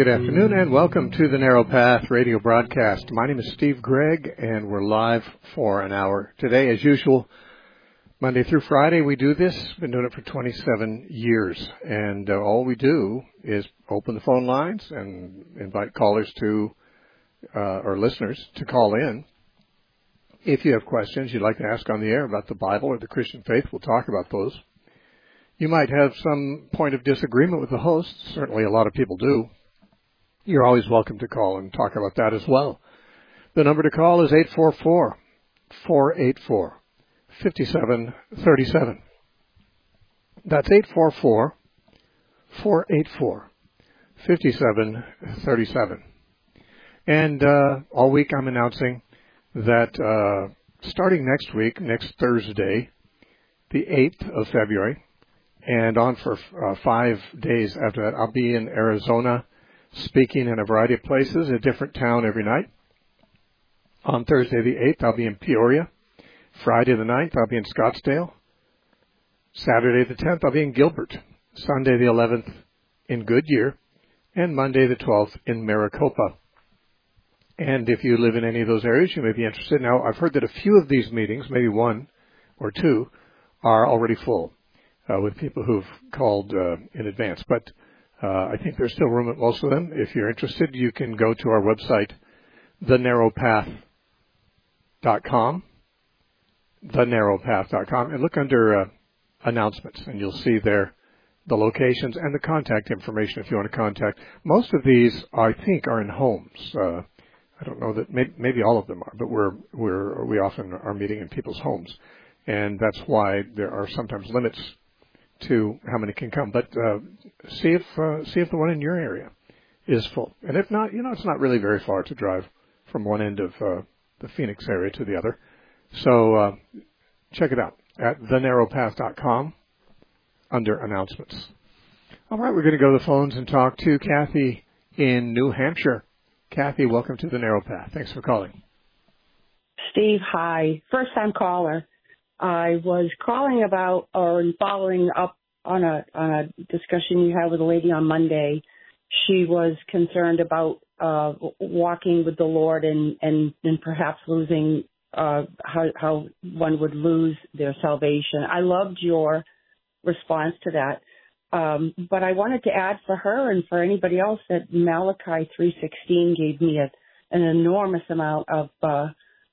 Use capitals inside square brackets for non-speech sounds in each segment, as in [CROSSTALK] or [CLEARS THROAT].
Good afternoon and welcome to the Narrow Path radio broadcast. My name is Steve Gregg and we're live for an hour today as usual. Monday through Friday we do this. We've been doing it for 27 years and uh, all we do is open the phone lines and invite callers to uh, or listeners to call in. If you have questions you'd like to ask on the air about the Bible or the Christian faith, we'll talk about those. You might have some point of disagreement with the host. Certainly a lot of people do you're always welcome to call and talk about that as well. The number to call is 844 484 5737. That's 844 484 5737. And uh, all week I'm announcing that uh, starting next week, next Thursday, the 8th of February, and on for uh, five days after that, I'll be in Arizona speaking in a variety of places, a different town every night. On Thursday the 8th, I'll be in Peoria. Friday the 9th, I'll be in Scottsdale. Saturday the 10th, I'll be in Gilbert. Sunday the 11th, in Goodyear. And Monday the 12th, in Maricopa. And if you live in any of those areas, you may be interested. Now, I've heard that a few of these meetings, maybe one or two, are already full uh, with people who've called uh, in advance. But I think there's still room at most of them. If you're interested, you can go to our website, thenarrowpath.com, thenarrowpath.com, and look under uh, announcements, and you'll see there the locations and the contact information if you want to contact. Most of these, I think, are in homes. Uh, I don't know that maybe, maybe all of them are, but we're we're we often are meeting in people's homes, and that's why there are sometimes limits to how many can come. But uh, see if uh, see if the one in your area is full, and if not, you know it's not really very far to drive from one end of uh, the Phoenix area to the other. So uh, check it out at thenarrowpath.com under announcements. All right, we're going to go to the phones and talk to Kathy in New Hampshire. Kathy, welcome to the Narrow Path. Thanks for calling. Steve, hi. First time caller. I was calling about or following up on a on a discussion you had with a lady on Monday. She was concerned about uh, walking with the Lord and and and perhaps losing uh, how how one would lose their salvation. I loved your response to that. Um, but I wanted to add for her and for anybody else that Malachi 3:16 gave me a, an enormous amount of, uh,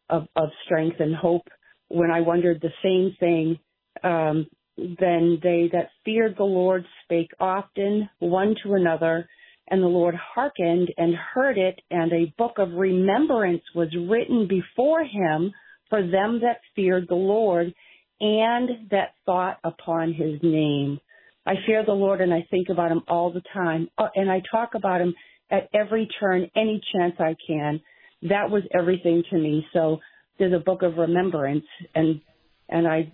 of of strength and hope when I wondered the same thing, um, then they that feared the Lord spake often one to another, and the Lord hearkened and heard it, and a book of remembrance was written before him for them that feared the Lord and that thought upon his name. I fear the Lord and I think about him all the time, uh, and I talk about him at every turn, any chance I can. That was everything to me. So there's a book of remembrance, and and I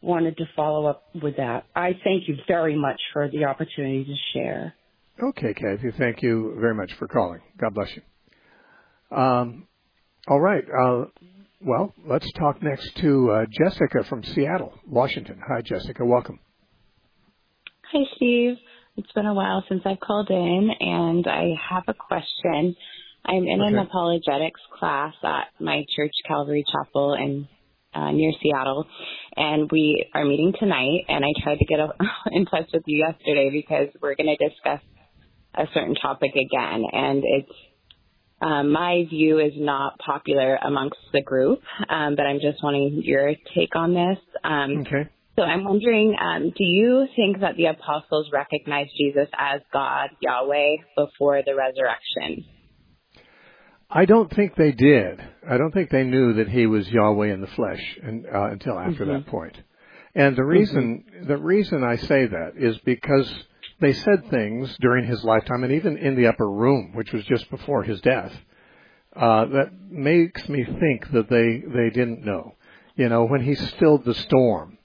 wanted to follow up with that. I thank you very much for the opportunity to share. Okay, Kathy, thank you very much for calling. God bless you. Um, all right. Uh, well, let's talk next to uh, Jessica from Seattle, Washington. Hi, Jessica. Welcome. Hi, Steve. It's been a while since I've called in, and I have a question. I'm in okay. an apologetics class at my church, Calvary Chapel, in uh, near Seattle, and we are meeting tonight. And I tried to get a, [LAUGHS] in touch with you yesterday because we're going to discuss a certain topic again, and it's um, my view is not popular amongst the group, um, but I'm just wanting your take on this. Um, okay. So I'm wondering, um, do you think that the apostles recognized Jesus as God, Yahweh, before the resurrection? I don't think they did. I don't think they knew that he was Yahweh in the flesh and, uh, until after mm-hmm. that point. And the reason mm-hmm. the reason I say that is because they said things during his lifetime and even in the upper room, which was just before his death, uh, that makes me think that they they didn't know. You know, when he stilled the storm,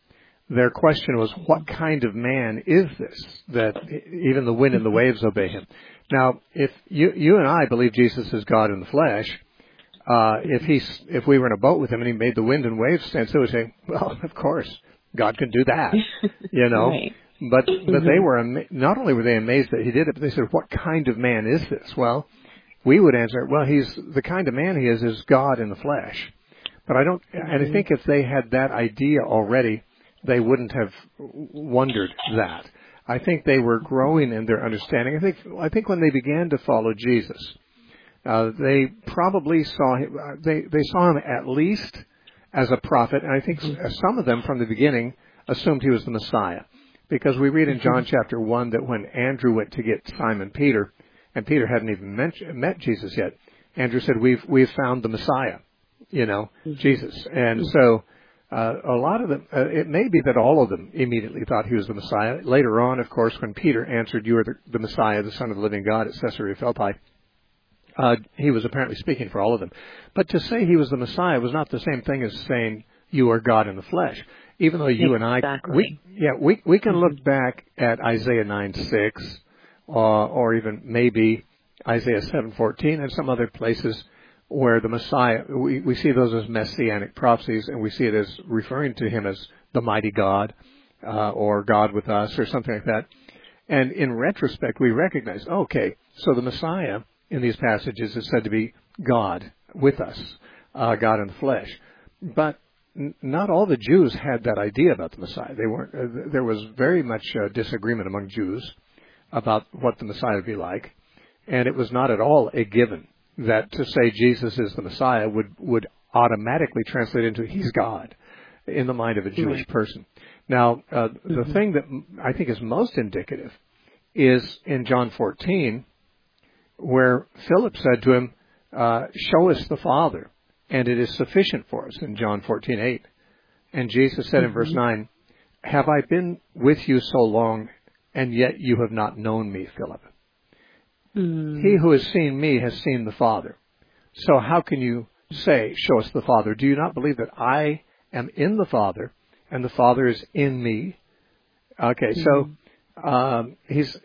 their question was, "What kind of man is this that even the wind and the waves obey him?" Now, if you you and I believe Jesus is God in the flesh, uh, if he's if we were in a boat with him and he made the wind and waves stand still, we say, well, of course, God can do that, [LAUGHS] you know. right. But mm-hmm. but they were ama- not only were they amazed that he did it, but they said, "What kind of man is this?" Well, we would answer, "Well, he's the kind of man he is is God in the flesh." But I don't, mm-hmm. and I think if they had that idea already, they wouldn't have wondered that. I think they were growing in their understanding. I think I think when they began to follow Jesus, uh, they probably saw him, uh, they they saw him at least as a prophet, and I think mm-hmm. some of them from the beginning assumed he was the Messiah, because we read in John mm-hmm. chapter one that when Andrew went to get Simon Peter, and Peter hadn't even met, met Jesus yet, Andrew said, "We've we've found the Messiah," you know, mm-hmm. Jesus, and so uh, a lot of them, uh, it may be that all of them immediately thought he was the Messiah. Later on, of course, when Peter answered, "You are the, the Messiah, the Son of the Living God," at Caesarea Philippi, uh, he was apparently speaking for all of them. But to say he was the Messiah was not the same thing as saying you are God in the flesh. Even though you exactly. and I, we, yeah, we we can look back at Isaiah nine six, uh, or even maybe Isaiah seven fourteen, and some other places where the Messiah, we, we see those as messianic prophecies, and we see it as referring to him as the mighty God, uh, or God with us, or something like that. And in retrospect, we recognize, okay, so the Messiah in these passages is said to be God with us, uh, God in the flesh. But n- not all the Jews had that idea about the Messiah. They weren't. Uh, there was very much uh, disagreement among Jews about what the Messiah would be like, and it was not at all a given that to say Jesus is the Messiah would would automatically translate into He's God in the mind of a Jewish mm-hmm. person. Now, uh, the mm-hmm. thing that I think is most indicative is in John 14, where Philip said to him, uh, "Show us the Father, and it is sufficient for us." In John 14:8, and Jesus said mm-hmm. in verse mm-hmm. 9, "Have I been with you so long, and yet you have not known me, Philip?" Mm. He who has seen me has seen the Father. So how can you say, show us the Father? Do you not believe that I am in the Father and the Father is in me? Okay, mm. so hmm. um, he's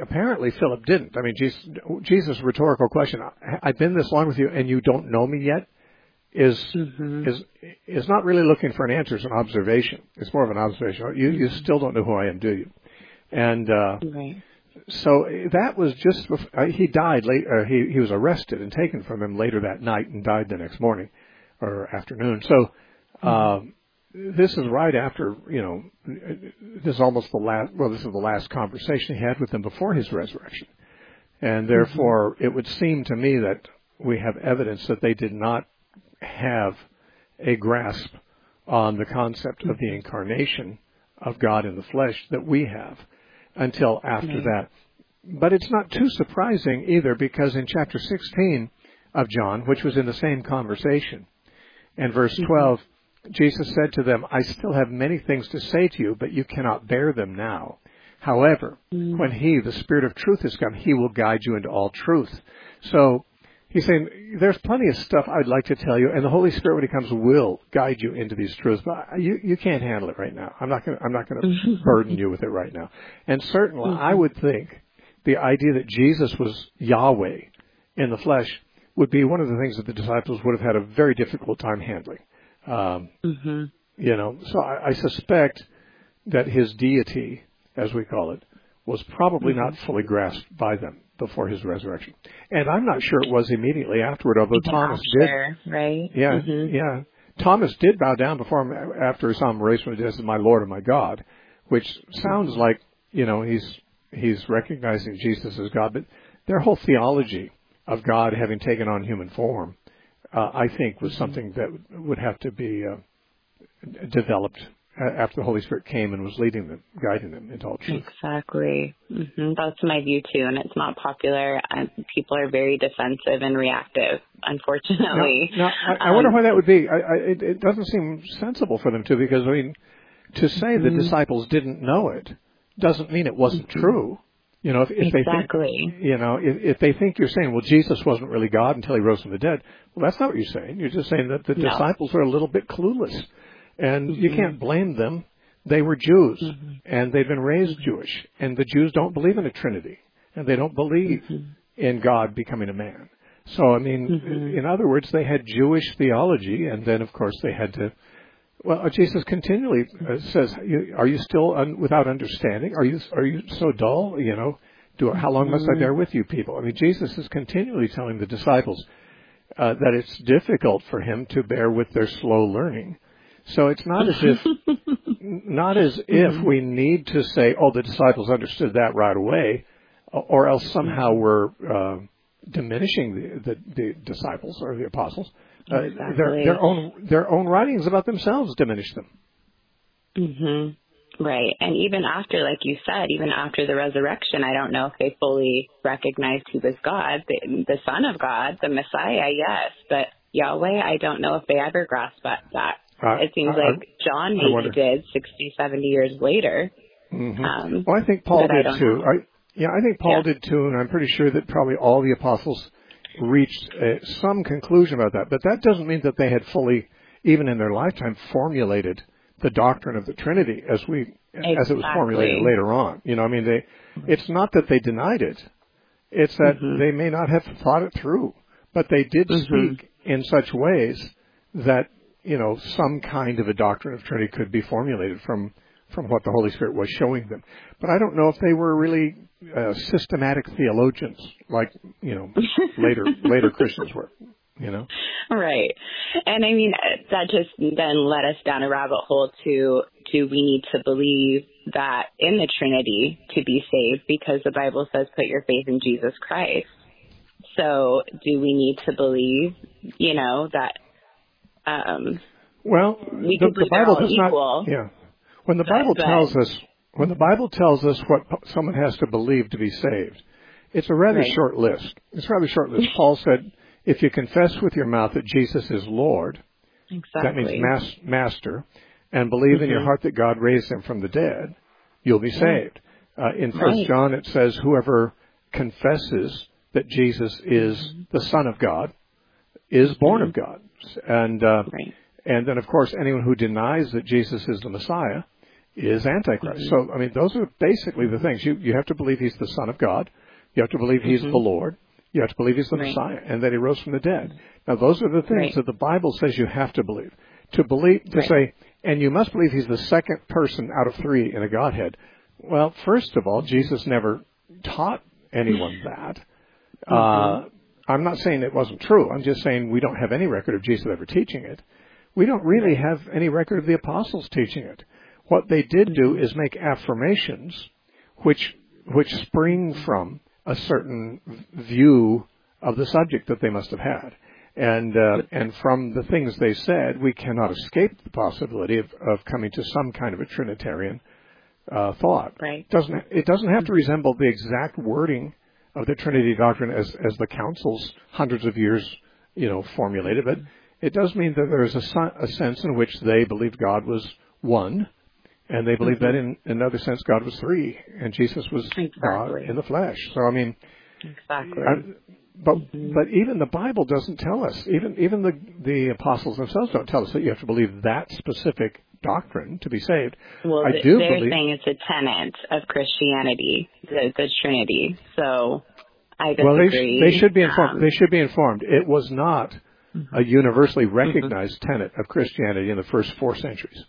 apparently Philip didn't. I mean, Jesus, Jesus' rhetorical question: "I've been this long with you, and you don't know me yet," is mm-hmm. is is not really looking for an answer; it's an observation. It's more of an observation. You you mm-hmm. still don't know who I am, do you? And uh, right so that was just before, uh, he died late. Or he he was arrested and taken from him later that night and died the next morning or afternoon. So um, this is right after you know this is almost the last. Well, this is the last conversation he had with them before his resurrection, and mm-hmm. therefore mm-hmm. it would seem to me that we have evidence that they did not have a grasp on the concept of the incarnation of God in the flesh that we have until after mm-hmm. that. But it's not too surprising either because in chapter 16 of John, which was in the same conversation, and verse mm-hmm. 12, Jesus said to them, I still have many things to say to you, but you cannot bear them now. However, mm-hmm. when He, the Spirit of truth, has come, He will guide you into all truth. So He's saying there's plenty of stuff I'd like to tell you, and the Holy Spirit, when He comes, will guide you into these truths. But you you can't handle it right now. I'm not going I'm not mm-hmm. [LAUGHS] burden you with it right now. And certainly, mm-hmm. I would think the idea that Jesus was Yahweh in the flesh would be one of the things that the disciples would have had a very difficult time handling. Um, mm-hmm. You know, so I, I suspect that his deity, as we call it, was probably not mm-hmm. fully grasped by them before his resurrection. And I'm not sure it was immediately afterward, although Thomas did. Right? Yeah, mm-hmm. yeah. Thomas did bow down before him after saw him raised from the dead as my Lord and my God, which sounds like you know he's he's recognizing Jesus as God, but their whole theology of God having taken on human form, uh, I think, was mm-hmm. something that would have to be uh, developed after the Holy Spirit came and was leading them, guiding them into all truth. Exactly. Mm-hmm. That's my view too, and it's not popular. people are very defensive and reactive, unfortunately. Now, now I, I, wonder um, why that would be. I, I, it, it, doesn't seem sensible for them to, because I mean, to say mm-hmm. the disciples didn't know it doesn't mean it wasn't mm-hmm. true. You know, if, if exactly. they think, you know, if, if they think you're saying, well, Jesus wasn't really God until he rose from the dead, well, that's not what you're saying. You're just saying that the no. disciples are a little bit clueless and mm-hmm. you can't blame them. They were Jews, mm-hmm. and they've been raised mm-hmm. Jewish, and the Jews don't believe in a Trinity, and they don't believe mm-hmm. in God becoming a man. So, I mean, mm-hmm. in other words, they had Jewish theology, and then, of course, they had to Well, Jesus continually uh, says, "Are you still un- without understanding? Are you are you so dull? You know, do how long must I bear with you, people?" I mean, Jesus is continually telling the disciples uh, that it's difficult for him to bear with their slow learning. So it's not as if [LAUGHS] not as if mm-hmm. we need to say, "Oh, the disciples understood that right away," or else somehow we're uh, diminishing the, the, the disciples or the apostles. Uh, exactly. their, their own their own writings about themselves diminish them. Mm-hmm. Right. And even after, like you said, even after the resurrection, I don't know if they fully recognized he was God, the, the Son of God, the Messiah, yes, but Yahweh, I don't know if they ever grasped that. Uh, it seems I, like John maybe did 60, 70 years later. Mm-hmm. Um, well, I think Paul did too. I, yeah, I think Paul yeah. did too, and I'm pretty sure that probably all the apostles reached uh, some conclusion about that. But that doesn't mean that they had fully, even in their lifetime, formulated the doctrine of the Trinity as we exactly. as it was formulated later on. You know, I mean, they it's not that they denied it; it's that mm-hmm. they may not have thought it through, but they did mm-hmm. speak in such ways that you know some kind of a doctrine of Trinity could be formulated from from what the Holy Spirit was showing them. But I don't know if they were really uh, systematic theologians like you know [LAUGHS] later later Christians were. You know, right? And I mean that just then led us down a rabbit hole to do we need to believe that in the Trinity to be saved because the Bible says put your faith in Jesus Christ. So do we need to believe, you know, that um well, we the, the Bible does equal, not. Yeah, when the Bible but, tells us when the Bible tells us what someone has to believe to be saved, it's a rather right. short list. It's a rather short list. [LAUGHS] Paul said, if you confess with your mouth that Jesus is Lord, exactly. that means mas- master, and believe mm-hmm. in your mm-hmm. heart that God raised him from the dead, you'll be saved. Uh, in First right. John, it says, whoever confesses that Jesus is mm-hmm. the Son of God is born mm-hmm. of God, and uh, right. and then of course anyone who denies that Jesus is the Messiah is Antichrist. Mm-hmm. So, I mean, those are basically the things. You, you have to believe he's the Son of God. You have to believe he's mm-hmm. the Lord. You have to believe he's the right. Messiah and that he rose from the dead. Now, those are the things right. that the Bible says you have to believe. To believe, to say, and you must believe he's the second person out of three in a Godhead. Well, first of all, Jesus never taught anyone [LAUGHS] that. Mm-hmm. Uh, I'm not saying it wasn't true. I'm just saying we don't have any record of Jesus ever teaching it. We don't really have any record of the apostles teaching it. What they did do is make affirmations which, which spring from a certain view of the subject that they must have had. And, uh, and from the things they said, we cannot escape the possibility of, of coming to some kind of a Trinitarian uh, thought. Right. It doesn't, it doesn't have to resemble the exact wording of the Trinity doctrine as, as the councils hundreds of years, you know, formulated, but it does mean that there is a, a sense in which they believed God was one, and they believed mm-hmm. that in another sense God was three and Jesus was exactly. God in the flesh. So I mean, exactly. I, but mm-hmm. but even the Bible doesn't tell us. Even even the the apostles themselves don't tell us that you have to believe that specific doctrine to be saved. Well, I do they're believe, saying it's a tenet of Christianity, the, the Trinity. So I disagree. Well, they, they should be informed. Um, they should be informed. It was not mm-hmm. a universally recognized mm-hmm. tenet of Christianity in the first four centuries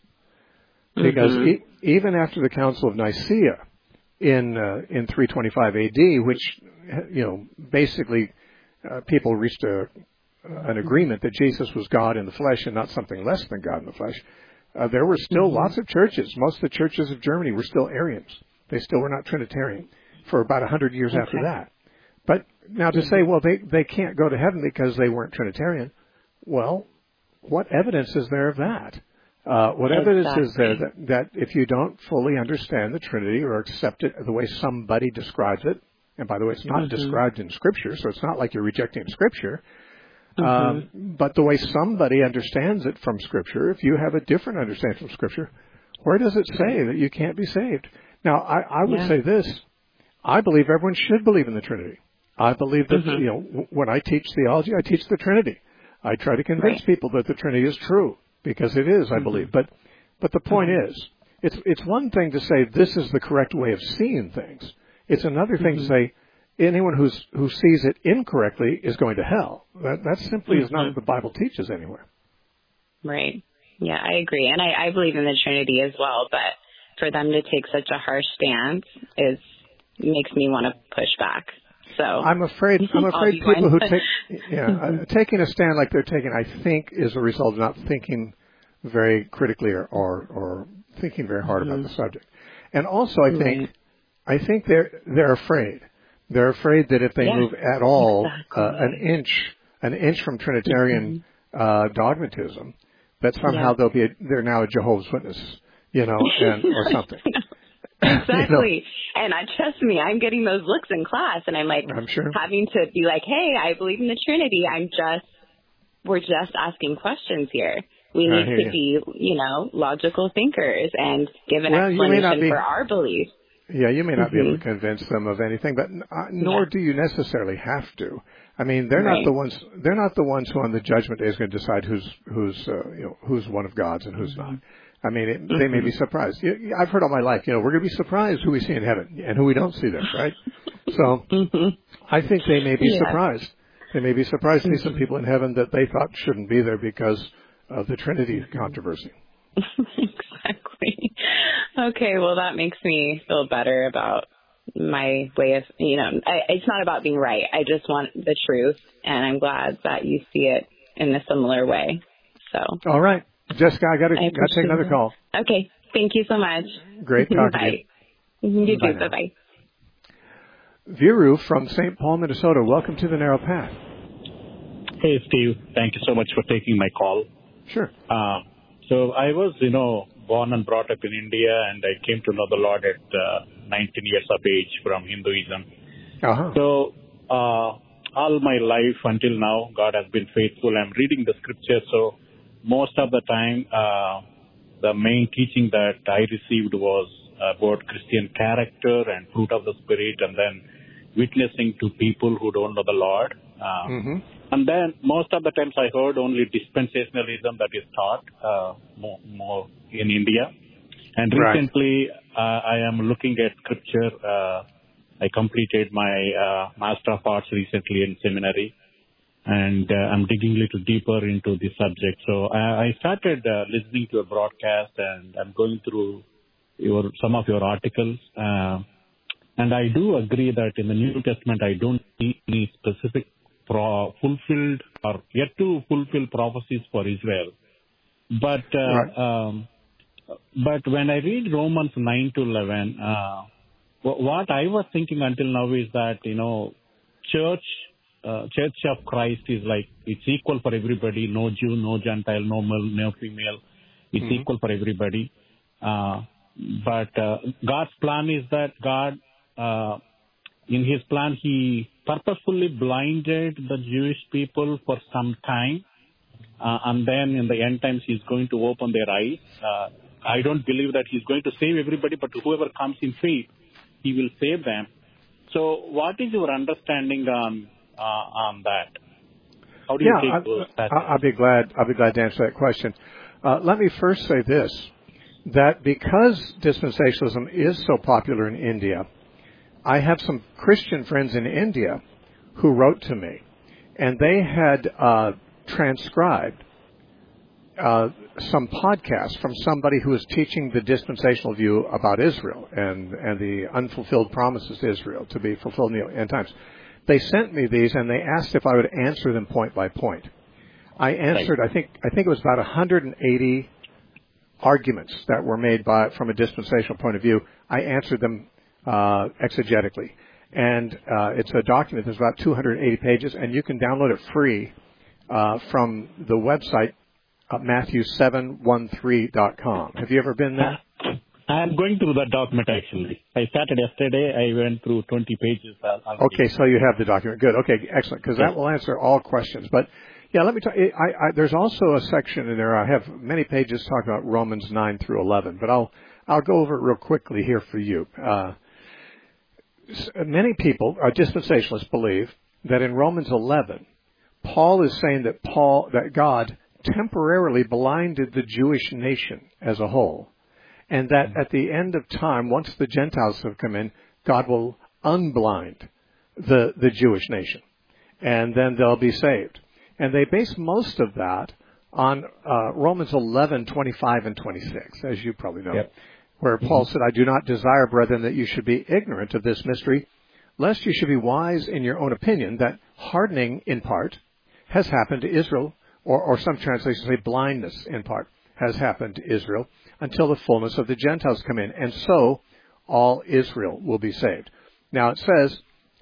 because mm-hmm. e- even after the Council of Nicaea in uh, in 325 AD, which you know basically uh, people reached a, an agreement that Jesus was God in the flesh and not something less than God in the flesh. Uh, there were still mm-hmm. lots of churches. Most of the churches of Germany were still Arians. They still were not Trinitarian for about a hundred years okay. after that. But now to say, well, they they can't go to heaven because they weren't Trinitarian. Well, what evidence is there of that? Uh, what exactly. evidence is there that, that if you don't fully understand the Trinity or accept it the way somebody describes it, and by the way, it's not mm-hmm. described in Scripture, so it's not like you're rejecting Scripture, mm-hmm. um, but the way somebody understands it from Scripture, if you have a different understanding from Scripture, where does it say that you can't be saved? Now, I, I would yeah. say this: I believe everyone should believe in the Trinity. I believe that mm-hmm. you know when I teach theology, I teach the Trinity. I try to convince right. people that the Trinity is true because it is, I mm-hmm. believe. But but the point mm-hmm. is, it's it's one thing to say this is the correct way of seeing things. It's another thing to mm-hmm. say anyone who's who sees it incorrectly is going to hell. That that simply is not what the Bible teaches anywhere. Right. Yeah, I agree, and I, I believe in the Trinity as well. But for them to take such a harsh stance is makes me want to push back. So I'm afraid I'm afraid people who [LAUGHS] take yeah uh, taking a stand like they're taking I think is a result of not thinking very critically or or, or thinking very hard mm-hmm. about the subject. And also I think. I think they're they're afraid. They're afraid that if they yeah, move at all exactly. uh, an inch an inch from Trinitarian mm-hmm. uh, dogmatism, that somehow yeah. they'll be a, they're now a Jehovah's Witness, you know, [LAUGHS] and, or something. Exactly. [LAUGHS] you know? [LAUGHS] And I trust me, I'm getting those looks in class and I'm like I'm sure. having to be like, Hey, I believe in the Trinity. I'm just we're just asking questions here. We need to you. be, you know, logical thinkers and give an well, explanation be, for our belief. Yeah, you may not mm-hmm. be able to mm-hmm. convince them of anything, but uh, nor yeah. do you necessarily have to. I mean, they're right. not the ones. They're not the ones who on the judgment day is going to decide who's who's uh, you know who's one of God's and who's mm-hmm. not. I mean, it, they may be mm-hmm. surprised. I've heard all my life, you know, we're going to be surprised who we see in heaven and who we don't see there, right? So mm-hmm. I think they may be yeah. surprised. They may be surprised to see some mm-hmm. people in heaven that they thought shouldn't be there because of the Trinity controversy. [LAUGHS] exactly. Okay, well, that makes me feel better about my way of, you know, I, it's not about being right. I just want the truth, and I'm glad that you see it in a similar way. So. All right. Jessica, I got to take another call. Okay. Thank you so much. Great [LAUGHS] talking to you. You too. Bye bye. Viru from St. Paul, Minnesota. Welcome to the Narrow Path. Hey, Steve. Thank you so much for taking my call. Sure. Uh, so I was, you know, born and brought up in India, and I came to know the Lord at uh, 19 years of age from Hinduism. Uh-huh. So uh, all my life until now, God has been faithful. I'm reading the scripture, so most of the time, uh, the main teaching that I received was about Christian character and fruit of the Spirit, and then witnessing to people who don't know the Lord. Uh, mm-hmm. And then most of the times I heard only dispensationalism that is taught uh, more, more, in India. And recently right. uh, I am looking at scripture. Uh, I completed my uh, Master of Arts recently in seminary and uh, I'm digging a little deeper into the subject. So I, I started uh, listening to a broadcast, and I'm going through your some of your articles. Uh, and I do agree that in the New Testament, I don't see any specific pro- fulfilled or yet to fulfill prophecies for Israel. But uh, right. um, but when I read Romans 9 to 11, uh, what I was thinking until now is that you know church uh, Church of Christ is like it's equal for everybody. No Jew, no Gentile, no male, no female. It's mm-hmm. equal for everybody. Uh, but uh, God's plan is that God, uh, in His plan, He purposefully blinded the Jewish people for some time, uh, and then in the end times He's going to open their eyes. Uh, I don't believe that He's going to save everybody, but whoever comes in faith, He will save them. So, what is your understanding on uh, on that? How do you yeah, take those I, will be glad. I'll be glad to answer that question. Uh, let me first say this: that because dispensationalism is so popular in India, I have some Christian friends in India who wrote to me, and they had uh, transcribed uh, some podcasts from somebody who was teaching the dispensational view about Israel and, and the unfulfilled promises to Israel to be fulfilled in the end times. They sent me these and they asked if I would answer them point by point. I answered, I think, I think it was about 180 arguments that were made by, from a dispensational point of view. I answered them uh, exegetically. And uh, it's a document that's about 280 pages, and you can download it free uh, from the website uh, Matthew713.com. Have you ever been there? I'm going through that document actually. I started yesterday. I went through 20 pages. I'll okay, so you have the document. Good. Okay, excellent. Because that will answer all questions. But yeah, let me tell you. I, I, there's also a section in there. I have many pages talking about Romans 9 through 11, but I'll I'll go over it real quickly here for you. Uh, many people, uh, dispensationalists, believe that in Romans 11, Paul is saying that Paul that God temporarily blinded the Jewish nation as a whole and that mm-hmm. at the end of time, once the Gentiles have come in, God will unblind the, the Jewish nation, and then they'll be saved. And they base most of that on uh, Romans 11, 25 and 26, as you probably know, yep. Where Paul mm-hmm. said, I do not desire, brethren, that you should be ignorant of this mystery, lest you should be wise in your own opinion, that hardening in part has happened to Israel, or, or some translations say blindness in part has happened to Israel, until the fullness of the Gentiles come in. And so all Israel will be saved. Now it says,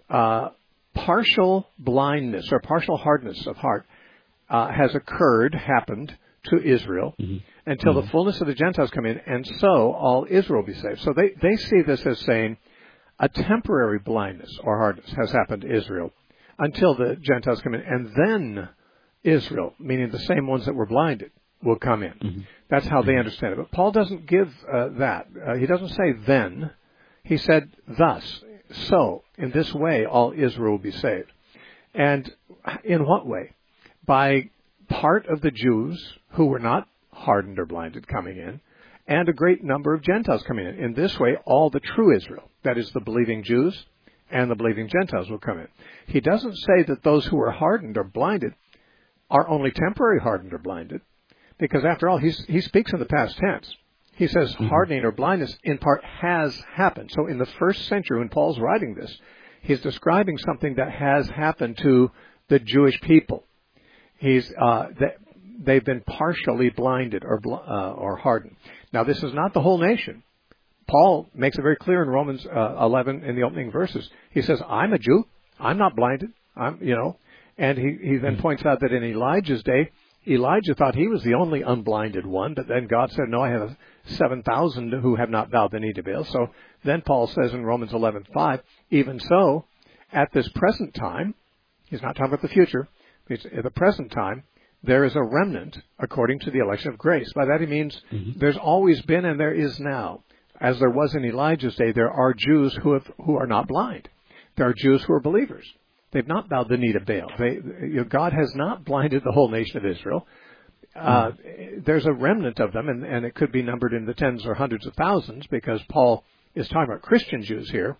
uh, partial blindness or partial hardness of heart uh, has occurred, happened to Israel mm-hmm. until mm-hmm. the fullness of the Gentiles come in, and so all Israel will be saved. So they, they see this as saying a temporary blindness or hardness has happened to Israel until the Gentiles come in, and then Israel, meaning the same ones that were blinded, will come in. Mm-hmm. That's how they mm-hmm. understand it. But Paul doesn't give uh, that. Uh, he doesn't say then. He said thus. So, in this way, all Israel will be saved. And in what way? By part of the Jews who were not hardened or blinded coming in, and a great number of Gentiles coming in. In this way, all the true Israel, that is the believing Jews and the believing Gentiles will come in. He doesn't say that those who are hardened or blinded are only temporary hardened or blinded, because after all, he speaks in the past tense. He says mm-hmm. hardening or blindness in part has happened. So in the first century, when Paul's writing this, he's describing something that has happened to the Jewish people. He's uh, they've been partially blinded or uh, or hardened. Now this is not the whole nation. Paul makes it very clear in Romans uh, 11 in the opening verses. He says, "I'm a Jew. I'm not blinded. I'm you know." And he, he then mm-hmm. points out that in Elijah's day, Elijah thought he was the only unblinded one, but then God said, No, I have 7,000 who have not bowed the knee to Baal. So then Paul says in Romans 11:5, even so, at this present time, he's not talking about the future, at the present time, there is a remnant according to the election of grace. By that he means mm-hmm. there's always been and there is now. As there was in Elijah's day, there are Jews who have, who are not blind. There are Jews who are believers. They've not bowed the knee to Baal. They, you know, God has not blinded the whole nation of Israel. Uh, there's a remnant of them, and, and it could be numbered in the tens or hundreds of thousands, because Paul is talking about Christian Jews here,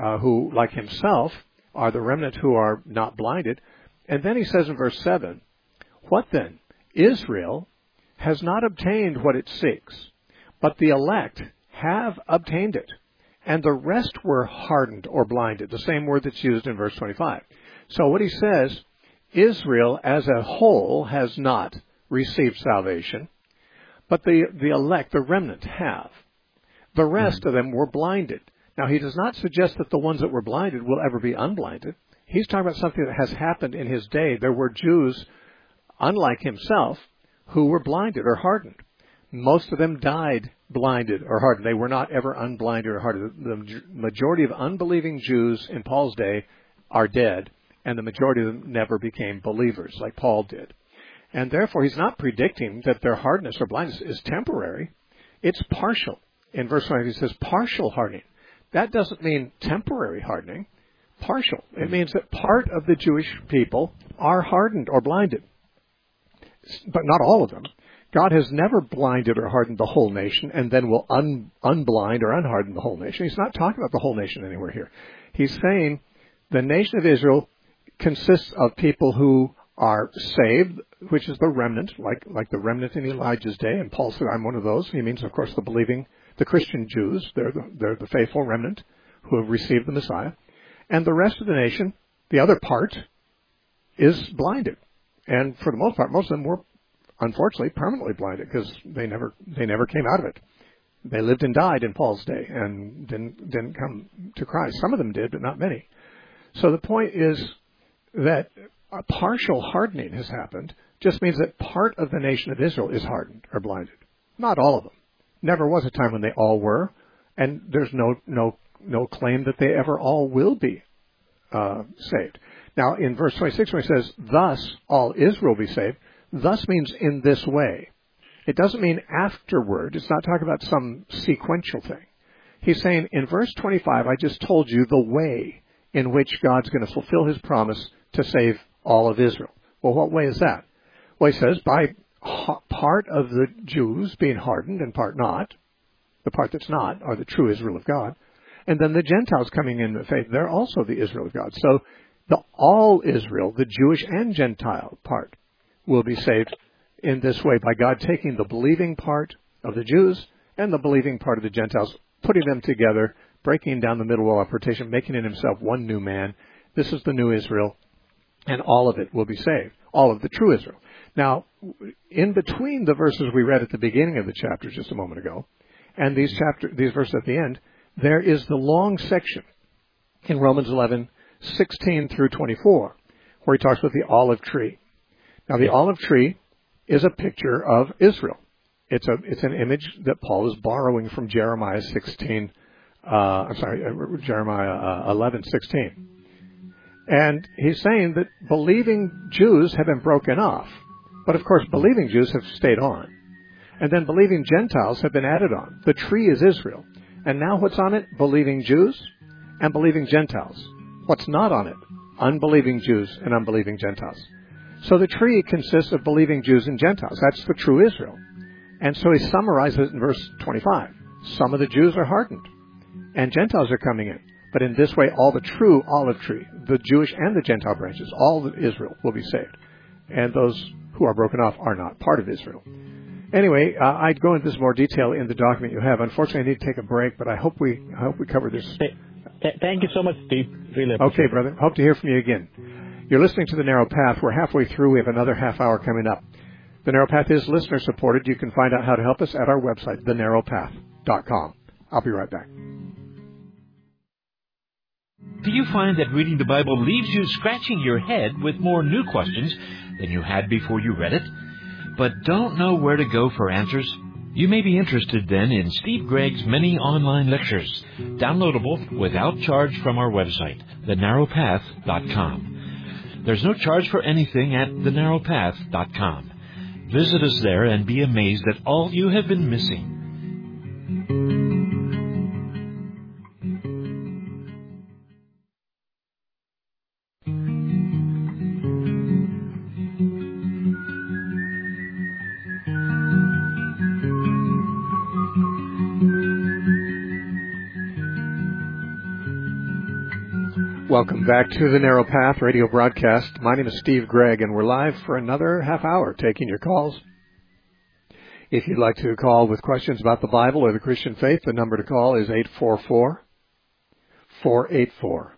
uh, who, like himself, are the remnant who are not blinded. And then he says in verse 7, What then? Israel has not obtained what it seeks, but the elect have obtained it and the rest were hardened or blinded, the same word that's used in verse 25. So what he says, Israel as a whole has not received salvation, but the, the elect, the remnant, have. The rest mm-hmm. of them were blinded. Now, he does not suggest that the ones that were blinded will ever be unblinded. He's talking about something that has happened in his day. There were Jews, unlike himself, who were blinded or hardened. Most of them died blinded or hardened. They were not ever unblinded or hardened. The majority of unbelieving Jews in Paul's day are dead, and the majority of them never became believers like Paul did. And therefore, he's not predicting that their hardness or blindness is temporary. It's partial. In verse 5, he says partial hardening. That doesn't mean temporary hardening. Partial. It hmm. means that part of the Jewish people are hardened or blinded. But not all of them. God has never blinded or hardened the whole nation and then will un, unblind or unharden the whole nation. He's not talking about the whole nation anywhere here. He's saying the nation of Israel consists of people who are saved, which is the remnant, like, like the remnant in Elijah's day. And Paul said, I'm one of those. He means, of course, the believing, the Christian Jews. They're the, they're the faithful remnant who have received the Messiah. And the rest of the nation, the other part, is blinded. And for the most part, most of them were unfortunately permanently blinded because they never they never came out of it. They lived and died in Paul's day and didn't didn't come to Christ. Some of them did, but not many. So the point is that a partial hardening has happened. Just means that part of the nation of Israel is hardened or blinded. Not all of them. Never was a time when they all were, and there's no no no claim that they ever all will be uh, saved. Now, in verse 26, when he says, "Thus all Israel be saved," Thus means in this way. It doesn't mean afterward. It's not talking about some sequential thing. He's saying in verse 25, I just told you the way in which God's going to fulfill his promise to save all of Israel. Well, what way is that? Well, he says by part of the Jews being hardened and part not. The part that's not are the true Israel of God. And then the Gentiles coming in the faith, they're also the Israel of God. So the all Israel, the Jewish and Gentile part, will be saved in this way by God taking the believing part of the Jews and the believing part of the Gentiles, putting them together, breaking down the middle wall of partition, making in himself one new man. This is the new Israel, and all of it will be saved. All of the true Israel. Now, in between the verses we read at the beginning of the chapter just a moment ago, and these chapter, these verses at the end, there is the long section in Romans 11, 16 through 24, where he talks about the olive tree. Now, the olive tree is a picture of Israel. It's a it's an image that Paul is borrowing from Jeremiah 16. Uh, I'm sorry, uh, Jeremiah uh, 11, 16. And he's saying that believing Jews have been broken off. But of course, believing Jews have stayed on. And then believing Gentiles have been added on. The tree is Israel. And now what's on it? Believing Jews and believing Gentiles. What's not on it? Unbelieving Jews and unbelieving Gentiles. So the tree consists of believing Jews and Gentiles. That's the true Israel. And so he summarizes it in verse 25. Some of the Jews are hardened, and Gentiles are coming in. But in this way, all the true olive tree, the Jewish and the Gentile branches, all of Israel will be saved. And those who are broken off are not part of Israel. Anyway, uh, I'd go into this more detail in the document you have. Unfortunately, I need to take a break, but I hope we I hope we cover this. Thank you so much, Steve. Really okay, brother. Hope to hear from you again. You're listening to The Narrow Path. We're halfway through. We have another half hour coming up. The Narrow Path is listener supported. You can find out how to help us at our website, thenarrowpath.com. I'll be right back. Do you find that reading the Bible leaves you scratching your head with more new questions than you had before you read it, but don't know where to go for answers? You may be interested then in Steve Gregg's many online lectures, downloadable without charge from our website, thenarrowpath.com. There's no charge for anything at thenarrowpath.com. Visit us there and be amazed at all you have been missing. Back to the Narrow Path radio broadcast. My name is Steve Gregg, and we're live for another half hour taking your calls. If you'd like to call with questions about the Bible or the Christian faith, the number to call is 844 484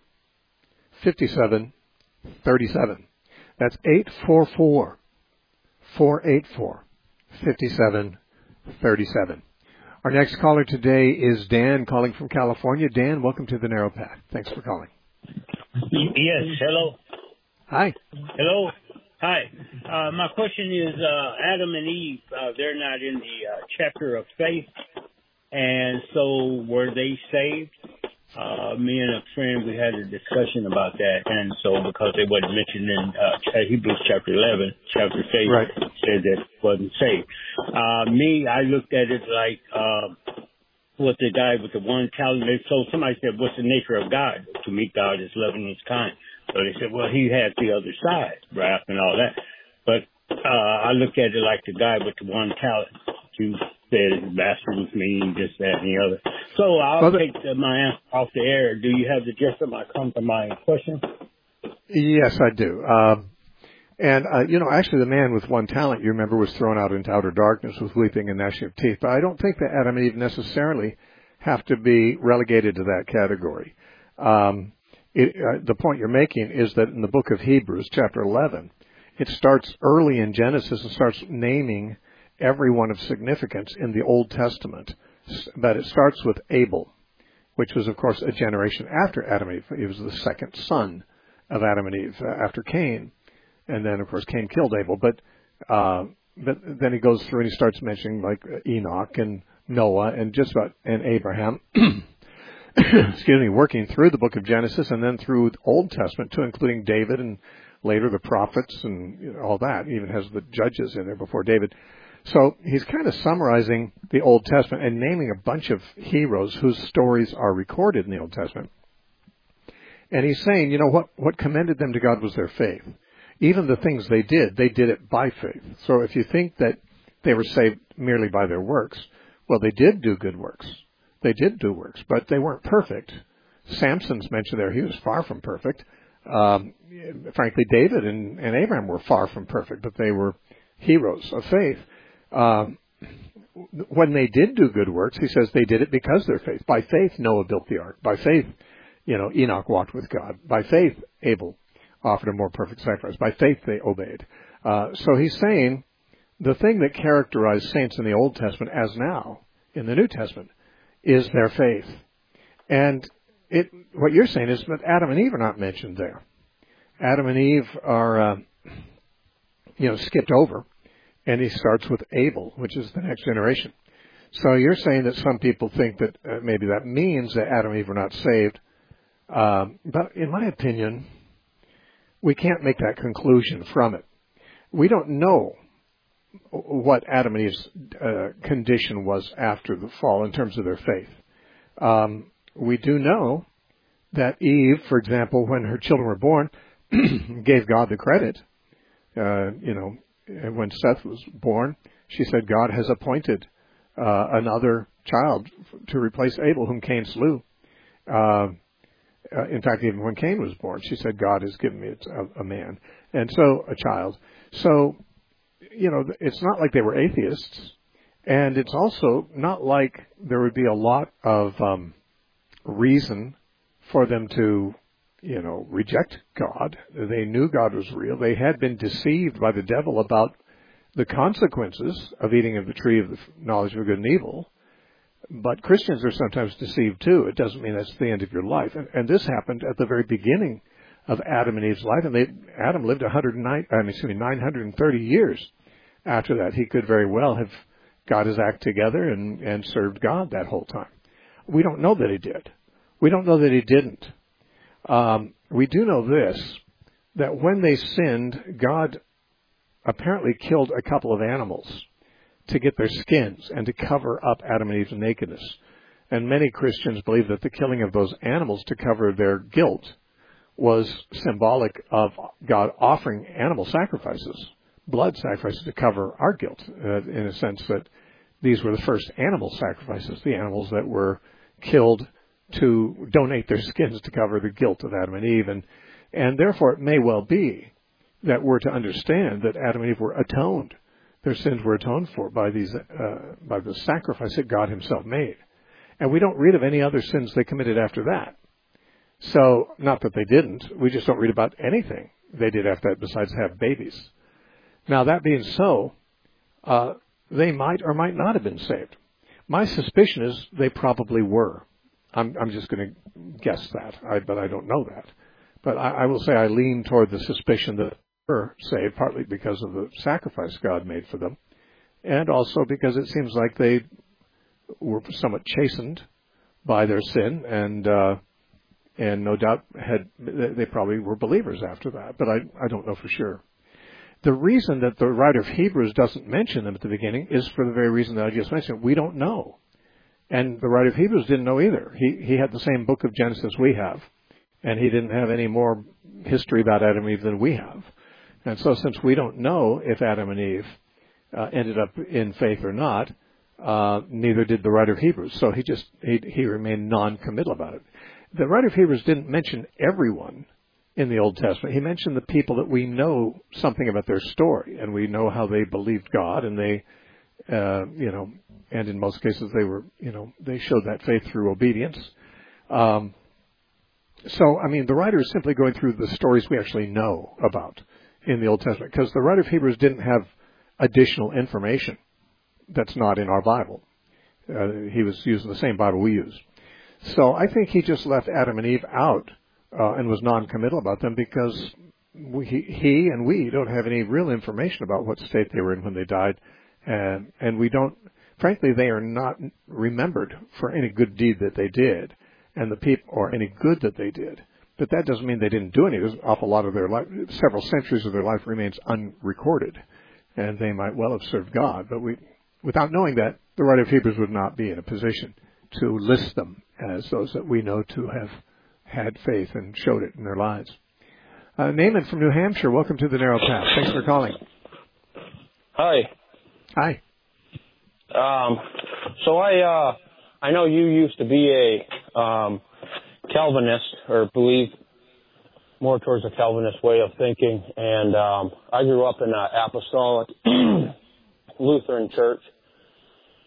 5737. That's 844 484 5737. Our next caller today is Dan calling from California. Dan, welcome to the Narrow Path. Thanks for calling. Yes. Hello. Hi. Hello. Hi. Uh, my question is, uh, Adam and Eve, uh, they're not in the uh, chapter of faith, and so were they saved? Uh, me and a friend, we had a discussion about that, and so because they wasn't mentioned in uh, Hebrews chapter 11, chapter faith right. said that wasn't saved. Uh, me, I looked at it like, with the guy with the one talent. So somebody said, what's the nature of God? To me, God is loving his kind. So they said, well, he has the other side, wrath and all that. But, uh, I look at it like the guy with the one talent. You said master was mean, this, that, and the other. So I'll well, take the, my answer off the air. Do you have the gist of my, come to my question? Yes, I do. Um, and, uh, you know, actually the man with one talent, you remember, was thrown out into outer darkness with weeping and gnashing of teeth. But I don't think that Adam and Eve necessarily have to be relegated to that category. Um, it, uh, the point you're making is that in the book of Hebrews, chapter 11, it starts early in Genesis and starts naming everyone of significance in the Old Testament. But it starts with Abel, which was, of course, a generation after Adam and Eve. He was the second son of Adam and Eve uh, after Cain and then of course Cain killed Abel. But uh, but then he goes through and he starts mentioning like Enoch and Noah and just about and Abraham. [COUGHS] excuse me, working through the book of Genesis and then through the Old Testament too, including David and later the prophets and all that. He even has the judges in there before David. So he's kind of summarizing the Old Testament and naming a bunch of heroes whose stories are recorded in the Old Testament. And he's saying, you know, what, what commended them to God was their faith even the things they did, they did it by faith. So if you think that they were saved merely by their works, well, they did do good works. They did do works, but they weren't perfect. Samson's mentioned there; he was far from perfect. Um, frankly, David and, and Abraham were far from perfect, but they were heroes of faith. Um, when they did do good works, he says they did it because their faith. By faith, Noah built the ark. By faith, you know, Enoch walked with God. By faith, Abel offered a more perfect sacrifice. By faith, they obeyed. Uh, so he's saying the thing that characterized saints in the Old Testament as now in the New Testament is their faith. And it, what you're saying is that Adam and Eve are not mentioned there. Adam and Eve are, uh, you know, skipped over, and he starts with Abel, which is the next generation. So you're saying that some people think that uh, maybe that means that Adam and Eve were not saved. Um, but in my opinion, we can't make that conclusion from it. We don't know what Adam and Eve's uh, condition was after the fall in terms of their faith. Um, we do know that Eve, for example, when her children were born, [CLEARS THROAT] gave God the credit. Uh, you know, when Seth was born, she said, God has appointed uh, another child to replace Abel, whom Cain slew. Uh, in fact, even when Cain was born, she said, God has given me a, a man. And so, a child. So, you know, it's not like they were atheists. And it's also not like there would be a lot of um, reason for them to, you know, reject God. They knew God was real. They had been deceived by the devil about the consequences of eating of the tree of the knowledge of good and evil. But Christians are sometimes deceived too. It doesn't mean that's the end of your life. And, and this happened at the very beginning of Adam and Eve's life. And they, Adam lived 109, I mean, excuse me, 930 years after that. He could very well have got his act together and, and served God that whole time. We don't know that he did. We don't know that he didn't. Um, we do know this, that when they sinned, God apparently killed a couple of animals to get their skins and to cover up Adam and Eve's nakedness. And many Christians believe that the killing of those animals to cover their guilt was symbolic of God offering animal sacrifices, blood sacrifices to cover our guilt, uh, in a sense that these were the first animal sacrifices, the animals that were killed to donate their skins to cover the guilt of Adam and Eve. And, and therefore it may well be that we're to understand that Adam and Eve were atoned their sins were atoned for by these uh, by the sacrifice that God Himself made, and we don't read of any other sins they committed after that. So, not that they didn't, we just don't read about anything they did after that besides have babies. Now, that being so, uh, they might or might not have been saved. My suspicion is they probably were. I'm, I'm just going to guess that, I, but I don't know that. But I, I will say I lean toward the suspicion that were saved, partly because of the sacrifice God made for them, and also because it seems like they were somewhat chastened by their sin, and uh, and no doubt had they probably were believers after that, but I I don't know for sure. The reason that the writer of Hebrews doesn't mention them at the beginning is for the very reason that I just mentioned. We don't know. And the writer of Hebrews didn't know either. He he had the same book of Genesis we have, and he didn't have any more history about Adam Eve than we have. And so, since we don't know if Adam and Eve uh, ended up in faith or not, uh, neither did the writer of Hebrews. So he just he, he remained non-committal about it. The writer of Hebrews didn't mention everyone in the Old Testament. He mentioned the people that we know something about their story, and we know how they believed God, and they, uh, you know, and in most cases they were, you know, they showed that faith through obedience. Um, so, I mean, the writer is simply going through the stories we actually know about in the Old Testament because the writer of Hebrews didn't have additional information that's not in our Bible. Uh, he was using the same Bible we use. So I think he just left Adam and Eve out uh, and was non-committal about them because we, he and we don't have any real information about what state they were in when they died, and and we don't. Frankly, they are not remembered for any good deed that they did, and the people or any good that they did. But that doesn't mean they didn't do any. There's an awful lot of their life, several centuries of their life remains unrecorded, and they might well have served God. But we, without knowing that, the writer of Hebrews would not be in a position to list them as those that we know to have had faith and showed it in their lives. Uh, Naaman from New Hampshire, welcome to the Narrow Path. Thanks for calling. Hi. Hi. Um, so I, uh, I know you used to be a um, Calvinist or believe more towards a Calvinist way of thinking. And um, I grew up in an apostolic [CLEARS THROAT] Lutheran church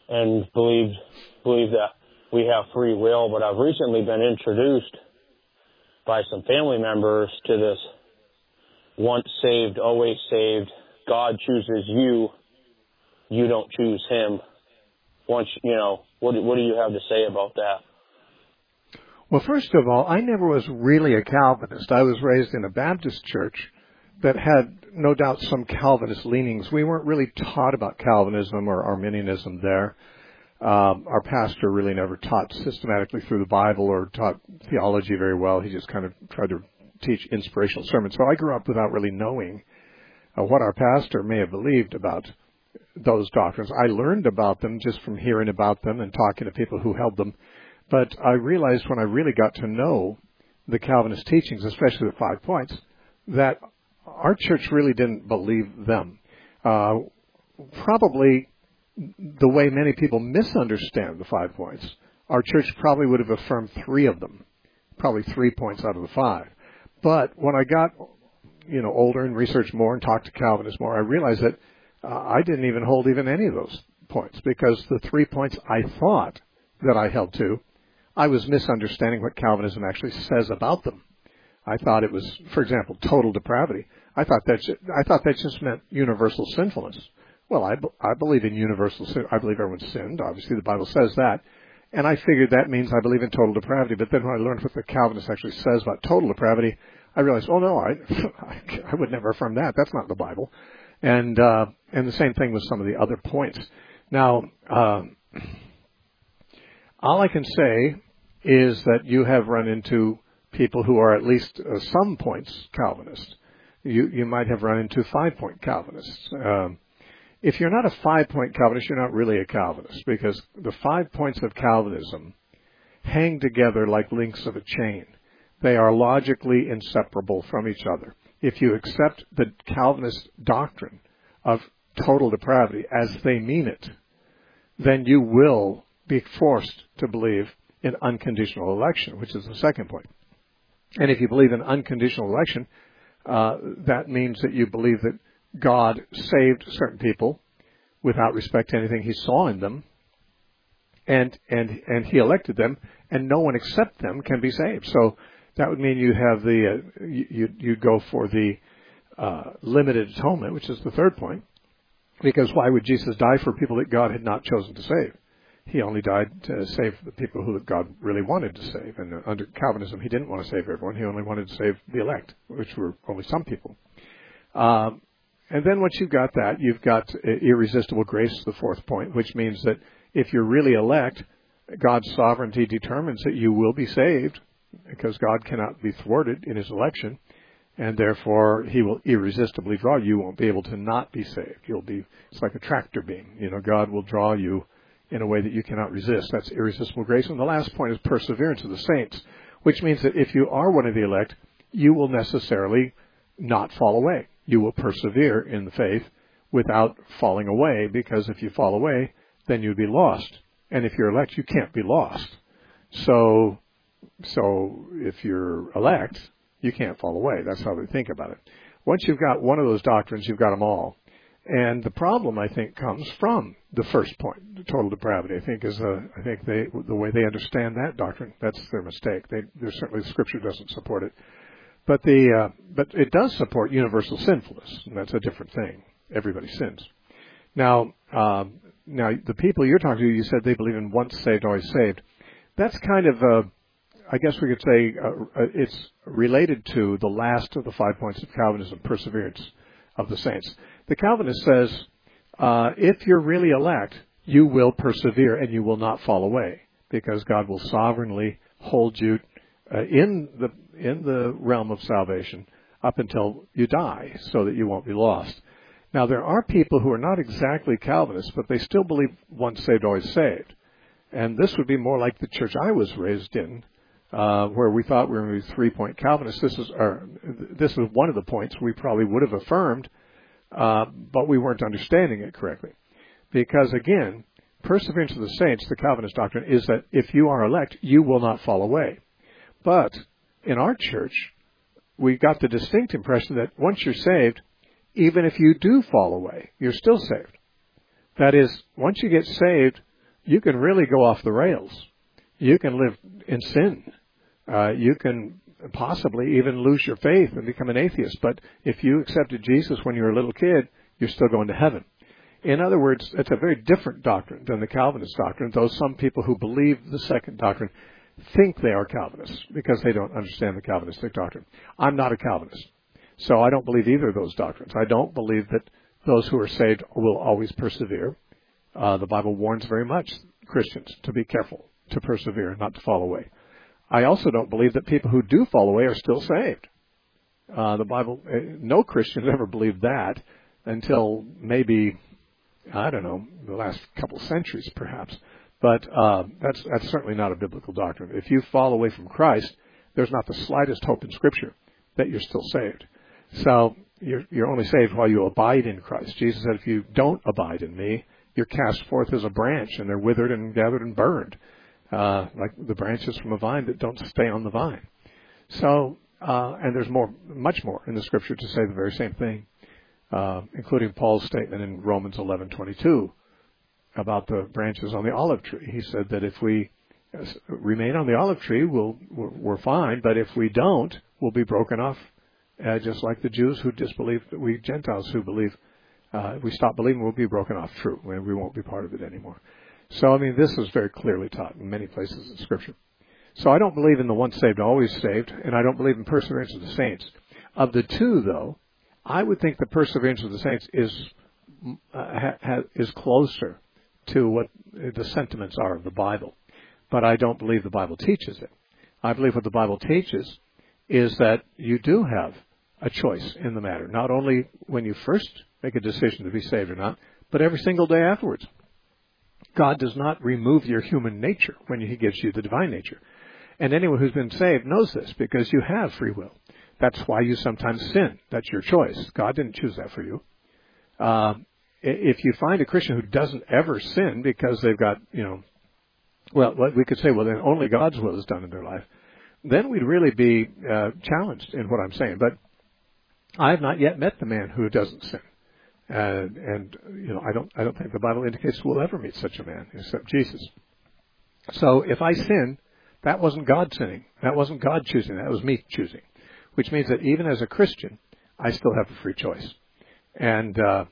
and believed believe that we have free will, but I've recently been introduced by some family members to this once saved, always saved. God chooses you. You don't choose him. Once, you know, what, what do you have to say about that? Well, first of all, I never was really a Calvinist. I was raised in a Baptist church that had no doubt some Calvinist leanings. We weren't really taught about Calvinism or Arminianism there. Um, our pastor really never taught systematically through the Bible or taught theology very well. He just kind of tried to teach inspirational sermons. So I grew up without really knowing uh, what our pastor may have believed about those doctrines. I learned about them just from hearing about them and talking to people who held them. But I realized when I really got to know the Calvinist teachings, especially the five points, that our church really didn't believe them. Uh, probably the way many people misunderstand the five points, our church probably would have affirmed three of them, probably three points out of the five. But when I got, you know, older and researched more and talked to Calvinists more, I realized that uh, I didn't even hold even any of those points because the three points I thought that I held to, I was misunderstanding what Calvinism actually says about them. I thought it was, for example, total depravity. I thought that I thought that just meant universal sinfulness. Well, I, I believe in universal sin. I believe everyone sinned. Obviously, the Bible says that. And I figured that means I believe in total depravity. But then when I learned what the Calvinist actually says about total depravity, I realized, oh no, I, [LAUGHS] I would never affirm that. That's not the Bible. And, uh, and the same thing with some of the other points. Now, uh, all I can say is that you have run into people who are at least uh, some points Calvinist. You, you might have run into five point Calvinists. Um, if you're not a five point Calvinist, you're not really a Calvinist because the five points of Calvinism hang together like links of a chain. They are logically inseparable from each other. If you accept the Calvinist doctrine of total depravity as they mean it, then you will be forced to believe in unconditional election, which is the second point. And if you believe in unconditional election, uh, that means that you believe that God saved certain people without respect to anything he saw in them, and and and he elected them, and no one except them can be saved. So that would mean you have the uh, you you go for the uh, limited atonement, which is the third point, because why would Jesus die for people that God had not chosen to save? He only died to save the people who God really wanted to save. And under Calvinism, he didn't want to save everyone. He only wanted to save the elect, which were only some people. Um, and then once you've got that, you've got irresistible grace, the fourth point, which means that if you're really elect, God's sovereignty determines that you will be saved because God cannot be thwarted in his election and therefore he will irresistibly draw you. You won't be able to not be saved. You'll be, it's like a tractor beam. You know, God will draw you in a way that you cannot resist. That's irresistible grace. And the last point is perseverance of the saints, which means that if you are one of the elect, you will necessarily not fall away you will persevere in the faith without falling away, because if you fall away, then you'd be lost. And if you're elect, you can't be lost. So, so if you're elect, you can't fall away. That's how they think about it. Once you've got one of those doctrines, you've got them all. And the problem, I think, comes from the first point, the total depravity. I think is a, I think they, the way they understand that doctrine, that's their mistake. They, certainly the scripture doesn't support it. But the uh, but it does support universal sinfulness, and that's a different thing. Everybody sins. Now, um, now the people you're talking to, you said they believe in once saved, always saved. That's kind of a, I guess we could say uh, uh, it's related to the last of the five points of Calvinism, perseverance of the saints. The Calvinist says, uh, if you're really elect, you will persevere and you will not fall away because God will sovereignly hold you uh, in the in the realm of salvation up until you die, so that you won't be lost. Now there are people who are not exactly Calvinists, but they still believe once saved, always saved. And this would be more like the church I was raised in, uh, where we thought we were three-point Calvinists. This is our, this is one of the points we probably would have affirmed, uh, but we weren't understanding it correctly. Because again, perseverance of the saints, the Calvinist doctrine, is that if you are elect, you will not fall away. But in our church, we got the distinct impression that once you're saved, even if you do fall away, you're still saved. That is, once you get saved, you can really go off the rails. You can live in sin. Uh, you can possibly even lose your faith and become an atheist. But if you accepted Jesus when you were a little kid, you're still going to heaven. In other words, it's a very different doctrine than the Calvinist doctrine, though some people who believe the second doctrine think they are Calvinists because they don't understand the Calvinistic doctrine. I'm not a Calvinist. So I don't believe either of those doctrines. I don't believe that those who are saved will always persevere. Uh, the Bible warns very much Christians to be careful, to persevere, not to fall away. I also don't believe that people who do fall away are still saved. Uh, the Bible, uh, no Christians [LAUGHS] ever believed that until maybe, I don't know, the last couple centuries perhaps. But uh, that's that's certainly not a biblical doctrine. If you fall away from Christ, there's not the slightest hope in Scripture that you're still saved. So you're, you're only saved while you abide in Christ. Jesus said, if you don't abide in me, you're cast forth as a branch and they're withered and gathered and burned, uh, like the branches from a vine that don't stay on the vine. So, uh, and there's more, much more in the scripture to say the very same thing, uh, including Paul's statement in Romans 11:22 about the branches on the olive tree. He said that if we remain on the olive tree, we'll, we're fine, but if we don't, we'll be broken off uh, just like the Jews who disbelieve, we Gentiles who believe, uh, we stop believing, we'll be broken off true, we won't be part of it anymore. So, I mean, this is very clearly taught in many places in Scripture. So I don't believe in the once saved, always saved, and I don't believe in perseverance of the saints. Of the two, though, I would think the perseverance of the saints is uh, ha, ha, is closer to what the sentiments are of the Bible. But I don't believe the Bible teaches it. I believe what the Bible teaches is that you do have a choice in the matter, not only when you first make a decision to be saved or not, but every single day afterwards. God does not remove your human nature when He gives you the divine nature. And anyone who's been saved knows this because you have free will. That's why you sometimes sin. That's your choice. God didn't choose that for you. Uh, if you find a Christian who doesn't ever sin because they've got, you know, well, we could say, well, then only God's will is done in their life then we'd really be uh, challenged in what I'm saying. But I have not yet met the man who doesn't sin, and, and you know I don't I don't think the Bible indicates we'll ever meet such a man except Jesus. So if I sin, that wasn't God sinning. That wasn't God choosing. That was me choosing. Which means that even as a Christian, I still have a free choice. And uh,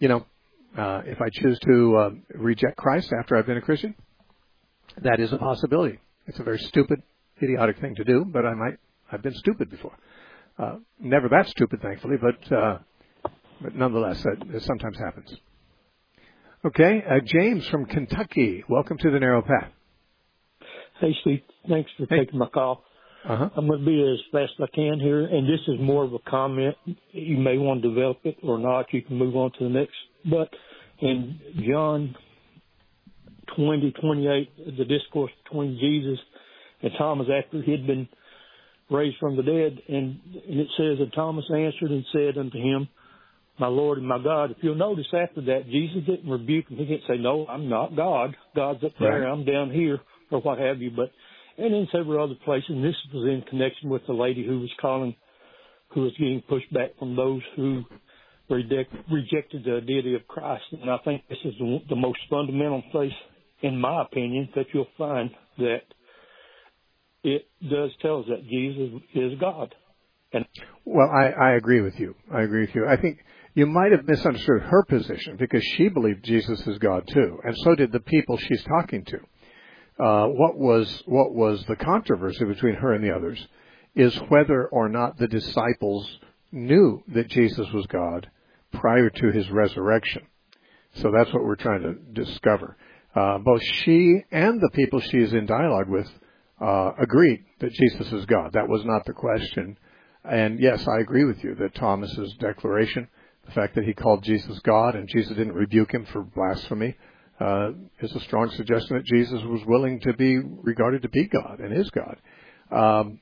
you know, uh, if I choose to uh, reject Christ after I've been a Christian, that is a possibility. It's a very stupid idiotic thing to do, but I might I've been stupid before. Uh, never that stupid, thankfully, but uh, but nonetheless, that, that sometimes happens. Okay, uh, James from Kentucky, welcome to the Narrow Path. Hey, Steve, thanks for hey. taking my call. Uh-huh. I'm going to be as fast as I can here, and this is more of a comment. You may want to develop it or not. You can move on to the next. But in John 20, 28, the discourse between Jesus and Thomas after he had been raised from the dead. And, and it says, And Thomas answered and said unto him, My Lord and my God. If you'll notice after that, Jesus didn't rebuke him. He didn't say, No, I'm not God. God's up there, right. I'm down here, or what have you. But and in several other places, and this was in connection with the lady who was calling, who was getting pushed back from those who reject, rejected the deity of Christ. And I think this is the, the most fundamental place, in my opinion, that you'll find that it does tell us that Jesus is God. And well, I, I agree with you. I agree with you. I think you might have misunderstood her position because she believed Jesus is God too, and so did the people she's talking to. Uh, what was what was the controversy between her and the others is whether or not the disciples knew that Jesus was God prior to his resurrection. So that's what we're trying to discover. Uh, both she and the people she's in dialogue with uh, agreed that Jesus is God. That was not the question. And yes, I agree with you that Thomas's declaration, the fact that he called Jesus God and Jesus didn't rebuke him for blasphemy, uh, is a strong suggestion that Jesus was willing to be regarded to be God and is God. Um,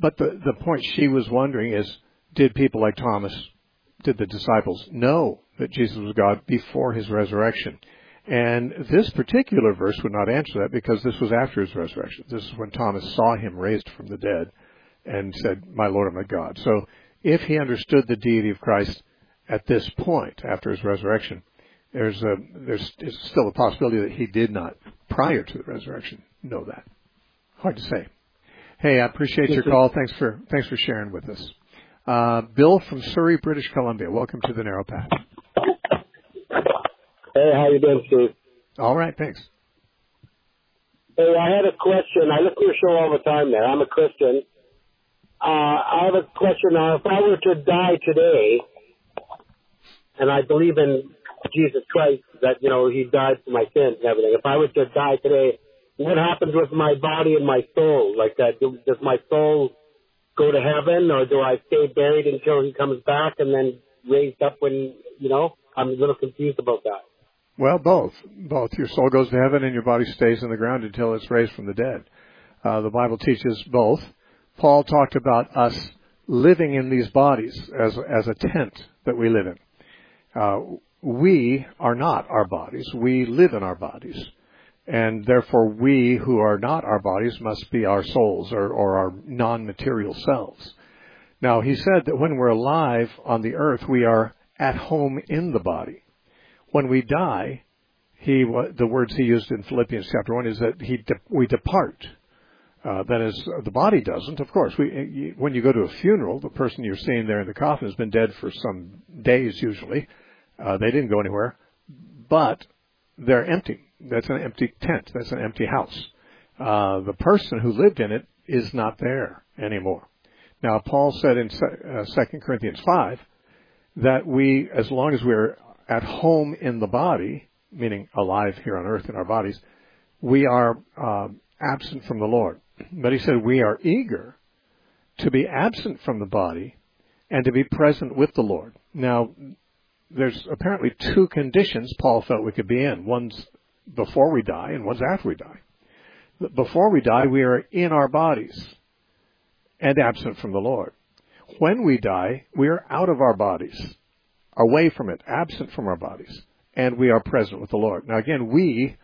but the the point she was wondering is, did people like Thomas, did the disciples know that Jesus was God before his resurrection? And this particular verse would not answer that because this was after his resurrection. This is when Thomas saw him raised from the dead and said, My Lord and my God. So if he understood the deity of Christ at this point, after his resurrection, there's a there's, there's still a possibility that he did not prior to the resurrection know that. Hard to say. Hey, I appreciate your call. Thanks for thanks for sharing with us. Uh, Bill from Surrey, British Columbia. Welcome to the Narrow Path. Hey, how you doing, Steve? All right, thanks. Hey, I had a question. I listen to your show all the time there. I'm a Christian. Uh, I have a question. Now, if I were to die today, and I believe in Jesus Christ, that, you know, he died for my sins and everything. If I were to die today, what happens with my body and my soul? Like that, does my soul go to heaven or do I stay buried until he comes back and then raised up when, you know, I'm a little confused about that. Well, both. Both. Your soul goes to heaven and your body stays in the ground until it's raised from the dead. Uh, the Bible teaches both. Paul talked about us living in these bodies as, as a tent that we live in. Uh, we are not our bodies. We live in our bodies. And therefore we who are not our bodies must be our souls or, or our non-material selves. Now he said that when we're alive on the earth, we are at home in the body. When we die, he, the words he used in Philippians chapter 1 is that he, we depart. Uh, that is, the body doesn't, of course. We, when you go to a funeral, the person you're seeing there in the coffin has been dead for some days usually. Uh, they didn't go anywhere, but they're empty. That's an empty tent. That's an empty house. Uh, the person who lived in it is not there anymore. Now, Paul said in uh, 2 Corinthians 5 that we, as long as we're at home in the body, meaning alive here on earth in our bodies, we are um, absent from the Lord. But he said we are eager to be absent from the body and to be present with the Lord. Now, there's apparently two conditions Paul felt we could be in. One's before we die and one's after we die. Before we die, we are in our bodies and absent from the Lord. When we die, we are out of our bodies, away from it, absent from our bodies, and we are present with the Lord. Now again, we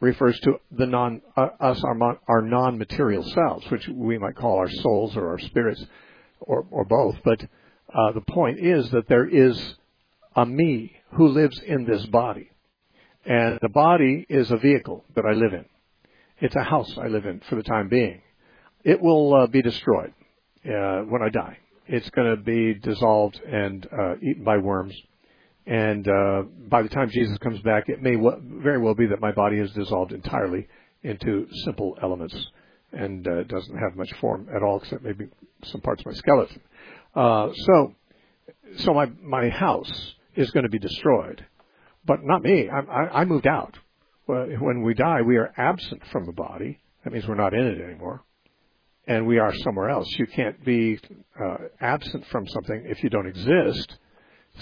refers to the non, uh, us, our, our non-material selves, which we might call our souls or our spirits, or, or both. But uh, the point is that there is a me who lives in this body. And the body is a vehicle that I live in. It's a house I live in for the time being. It will uh, be destroyed uh, when I die. It's going to be dissolved and uh, eaten by worms. And uh, by the time Jesus comes back, it may w- very well be that my body is dissolved entirely into simple elements and uh, doesn't have much form at all, except maybe some parts of my skeleton. Uh, so, so my my house is going to be destroyed, but not me. I, I, I moved out. When we die, we are absent from the body. That means we're not in it anymore, and we are somewhere else. You can't be uh, absent from something if you don't exist.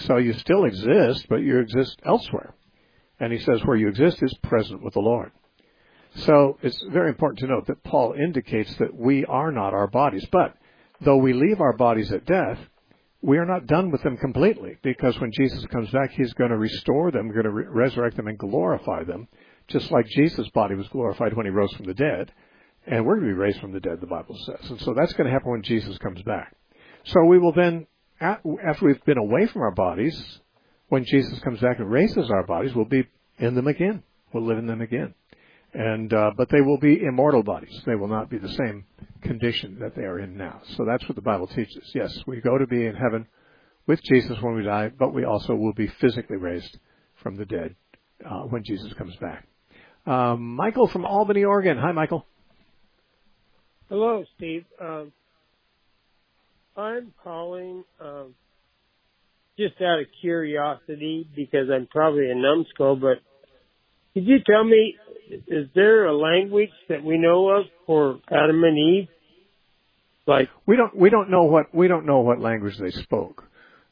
So you still exist, but you exist elsewhere. And he says where you exist is present with the Lord. So it's very important to note that Paul indicates that we are not our bodies. But though we leave our bodies at death, we are not done with them completely because when Jesus comes back, he's going to restore them, going to re- resurrect them and glorify them, just like Jesus' body was glorified when he rose from the dead. And we're going to be raised from the dead, the Bible says. And so that's going to happen when Jesus comes back. So we will then, after we've been away from our bodies, when Jesus comes back and raises our bodies, we'll be in them again. We'll live in them again and uh, but they will be immortal bodies. They will not be the same condition that they are in now. So that's what the Bible teaches. Yes, we go to be in heaven with Jesus when we die, but we also will be physically raised from the dead uh, when Jesus comes back. Um, Michael from Albany, Oregon. Hi, Michael. Hello, Steve. Um, I'm calling um, just out of curiosity because I'm probably a numbskull, but could you tell me is there a language that we know of for Adam and Eve? Like we don't we don't know what we don't know what language they spoke.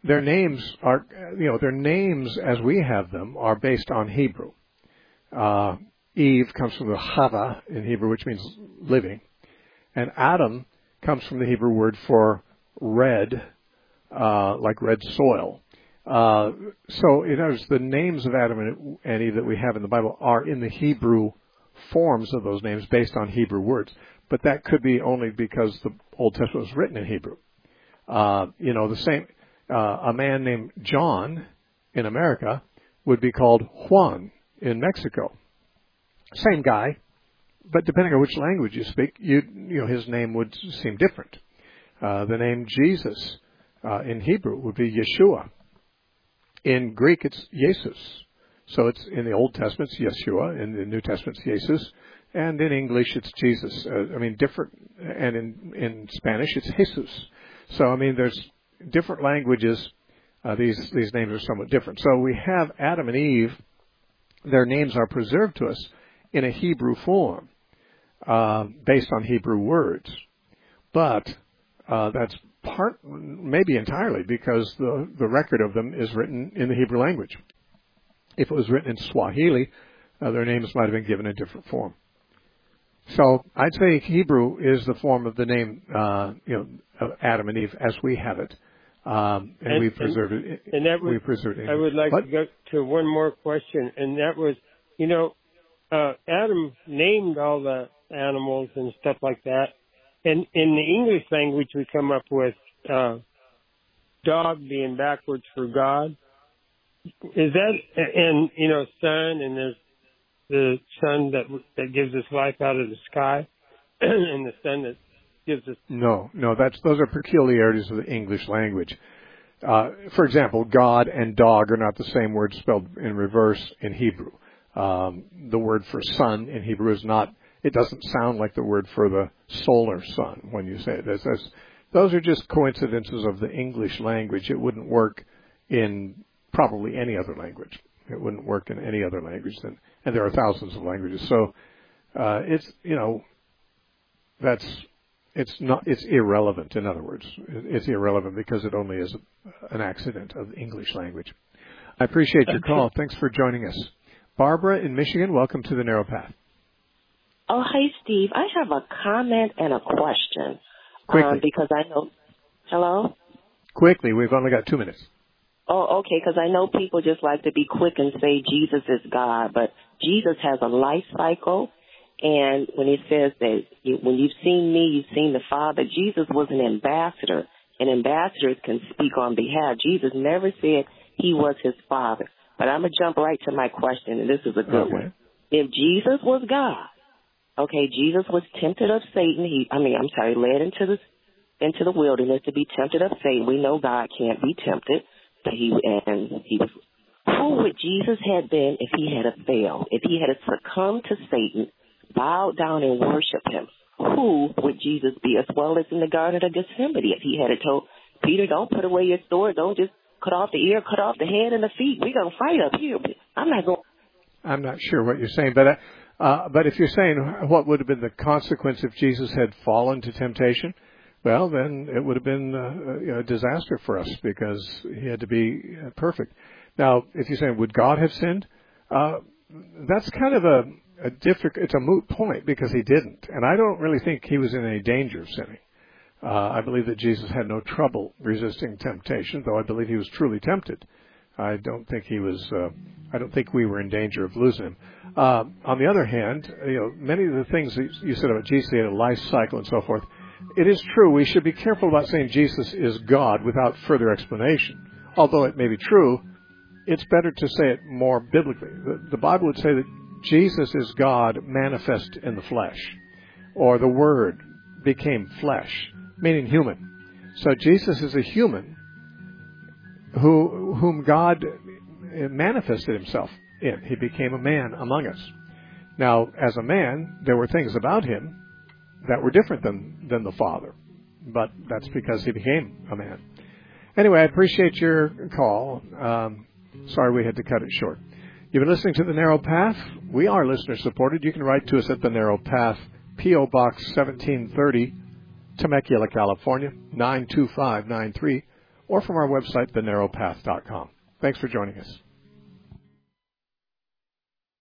Their names are you know their names as we have them are based on Hebrew. Uh, Eve comes from the Hava in Hebrew, which means living, and Adam comes from the Hebrew word for red, uh, like red soil. Uh, so, in other words, the names of Adam and Eve that we have in the Bible are in the Hebrew forms of those names based on Hebrew words. But that could be only because the Old Testament was written in Hebrew. Uh, you know, the same, uh, a man named John in America would be called Juan in Mexico. Same guy, but depending on which language you speak, you you know his name would seem different. Uh, the name Jesus uh, in Hebrew would be Yeshua. In Greek, it's Jesus. So it's in the Old Testament, it's Yeshua. In the New Testament, it's Jesus. And in English, it's Jesus. Uh, I mean, different. And in in Spanish, it's Jesus. So I mean, there's different languages. Uh, these these names are somewhat different. So we have Adam and Eve. Their names are preserved to us in a Hebrew form, uh, based on Hebrew words. But uh, that's part, maybe entirely, because the the record of them is written in the Hebrew language. If it was written in Swahili, uh, their names might have been given a different form. So I'd say Hebrew is the form of the name, uh, you know, of Adam and Eve as we have it, um, and, and we preserved it. And that we preserved it. I would like what? to go to one more question, and that was, you know, uh, Adam named all the animals and stuff like that, and in the English language we come up with uh, dog being backwards for God. Is that and you know sun and there's the sun that that gives us life out of the sky, [CLEARS THROAT] and the sun that gives us. No, no, that's those are peculiarities of the English language. Uh, for example, God and dog are not the same word spelled in reverse in Hebrew. Um, the word for sun in Hebrew is not. It doesn't sound like the word for the solar sun when you say it. That's, that's, those are just coincidences of the English language. It wouldn't work in probably any other language. It wouldn't work in any other language than and there are thousands of languages. So uh, it's you know that's it's not it's irrelevant. In other words, it's irrelevant because it only is an accident of the English language. I appreciate your call. Thanks for joining us, Barbara in Michigan. Welcome to the Narrow Path. Oh, hi, Steve. I have a comment and a question. Quickly. Um, because I know. Hello. Quickly, we've only got two minutes. Oh, okay, because I know people just like to be quick and say Jesus is God, but Jesus has a life cycle. And when he says that when you've seen me, you've seen the Father, Jesus was an ambassador, and ambassadors can speak on behalf. Jesus never said he was his Father. But I'm going to jump right to my question, and this is a good okay. one. If Jesus was God, okay, Jesus was tempted of Satan. He, I mean, I'm sorry, led into the into the wilderness to be tempted of Satan. We know God can't be tempted but he and he was who would Jesus have been if he had a failed, if he had succumbed to Satan, bowed down and worshiped him? Who would Jesus be? As well as in the Garden of Gethsemane, if he had told Peter, "Don't put away your sword, don't just cut off the ear, cut off the head and the feet. We're gonna fight up here. I'm not going." I'm not sure what you're saying, but uh, but if you're saying what would have been the consequence if Jesus had fallen to temptation, well, then it would have been a, a disaster for us because he had to be perfect. Now, if you're saying, would God have sinned? Uh, that's kind of a, a difficult, it's a moot point because he didn't. And I don't really think he was in any danger of sinning. Uh, I believe that Jesus had no trouble resisting temptation, though I believe he was truly tempted. I don't think he was. Uh, I don't think we were in danger of losing him. Uh, on the other hand, you know, many of the things that you said about Jesus, a life cycle and so forth it is true we should be careful about saying Jesus is God without further explanation. Although it may be true, it's better to say it more biblically. The, the Bible would say that Jesus is God manifest in the flesh, or the Word became flesh, meaning human. So Jesus is a human who, whom God manifested himself in. He became a man among us. Now, as a man, there were things about him that were different than, than the Father. But that's because he became a man. Anyway, I appreciate your call. Um, sorry we had to cut it short. You've been listening to The Narrow Path. We are listener supported. You can write to us at The Narrow Path, P.O. Box 1730, Temecula, California, 92593, or from our website, thenarrowpath.com. Thanks for joining us.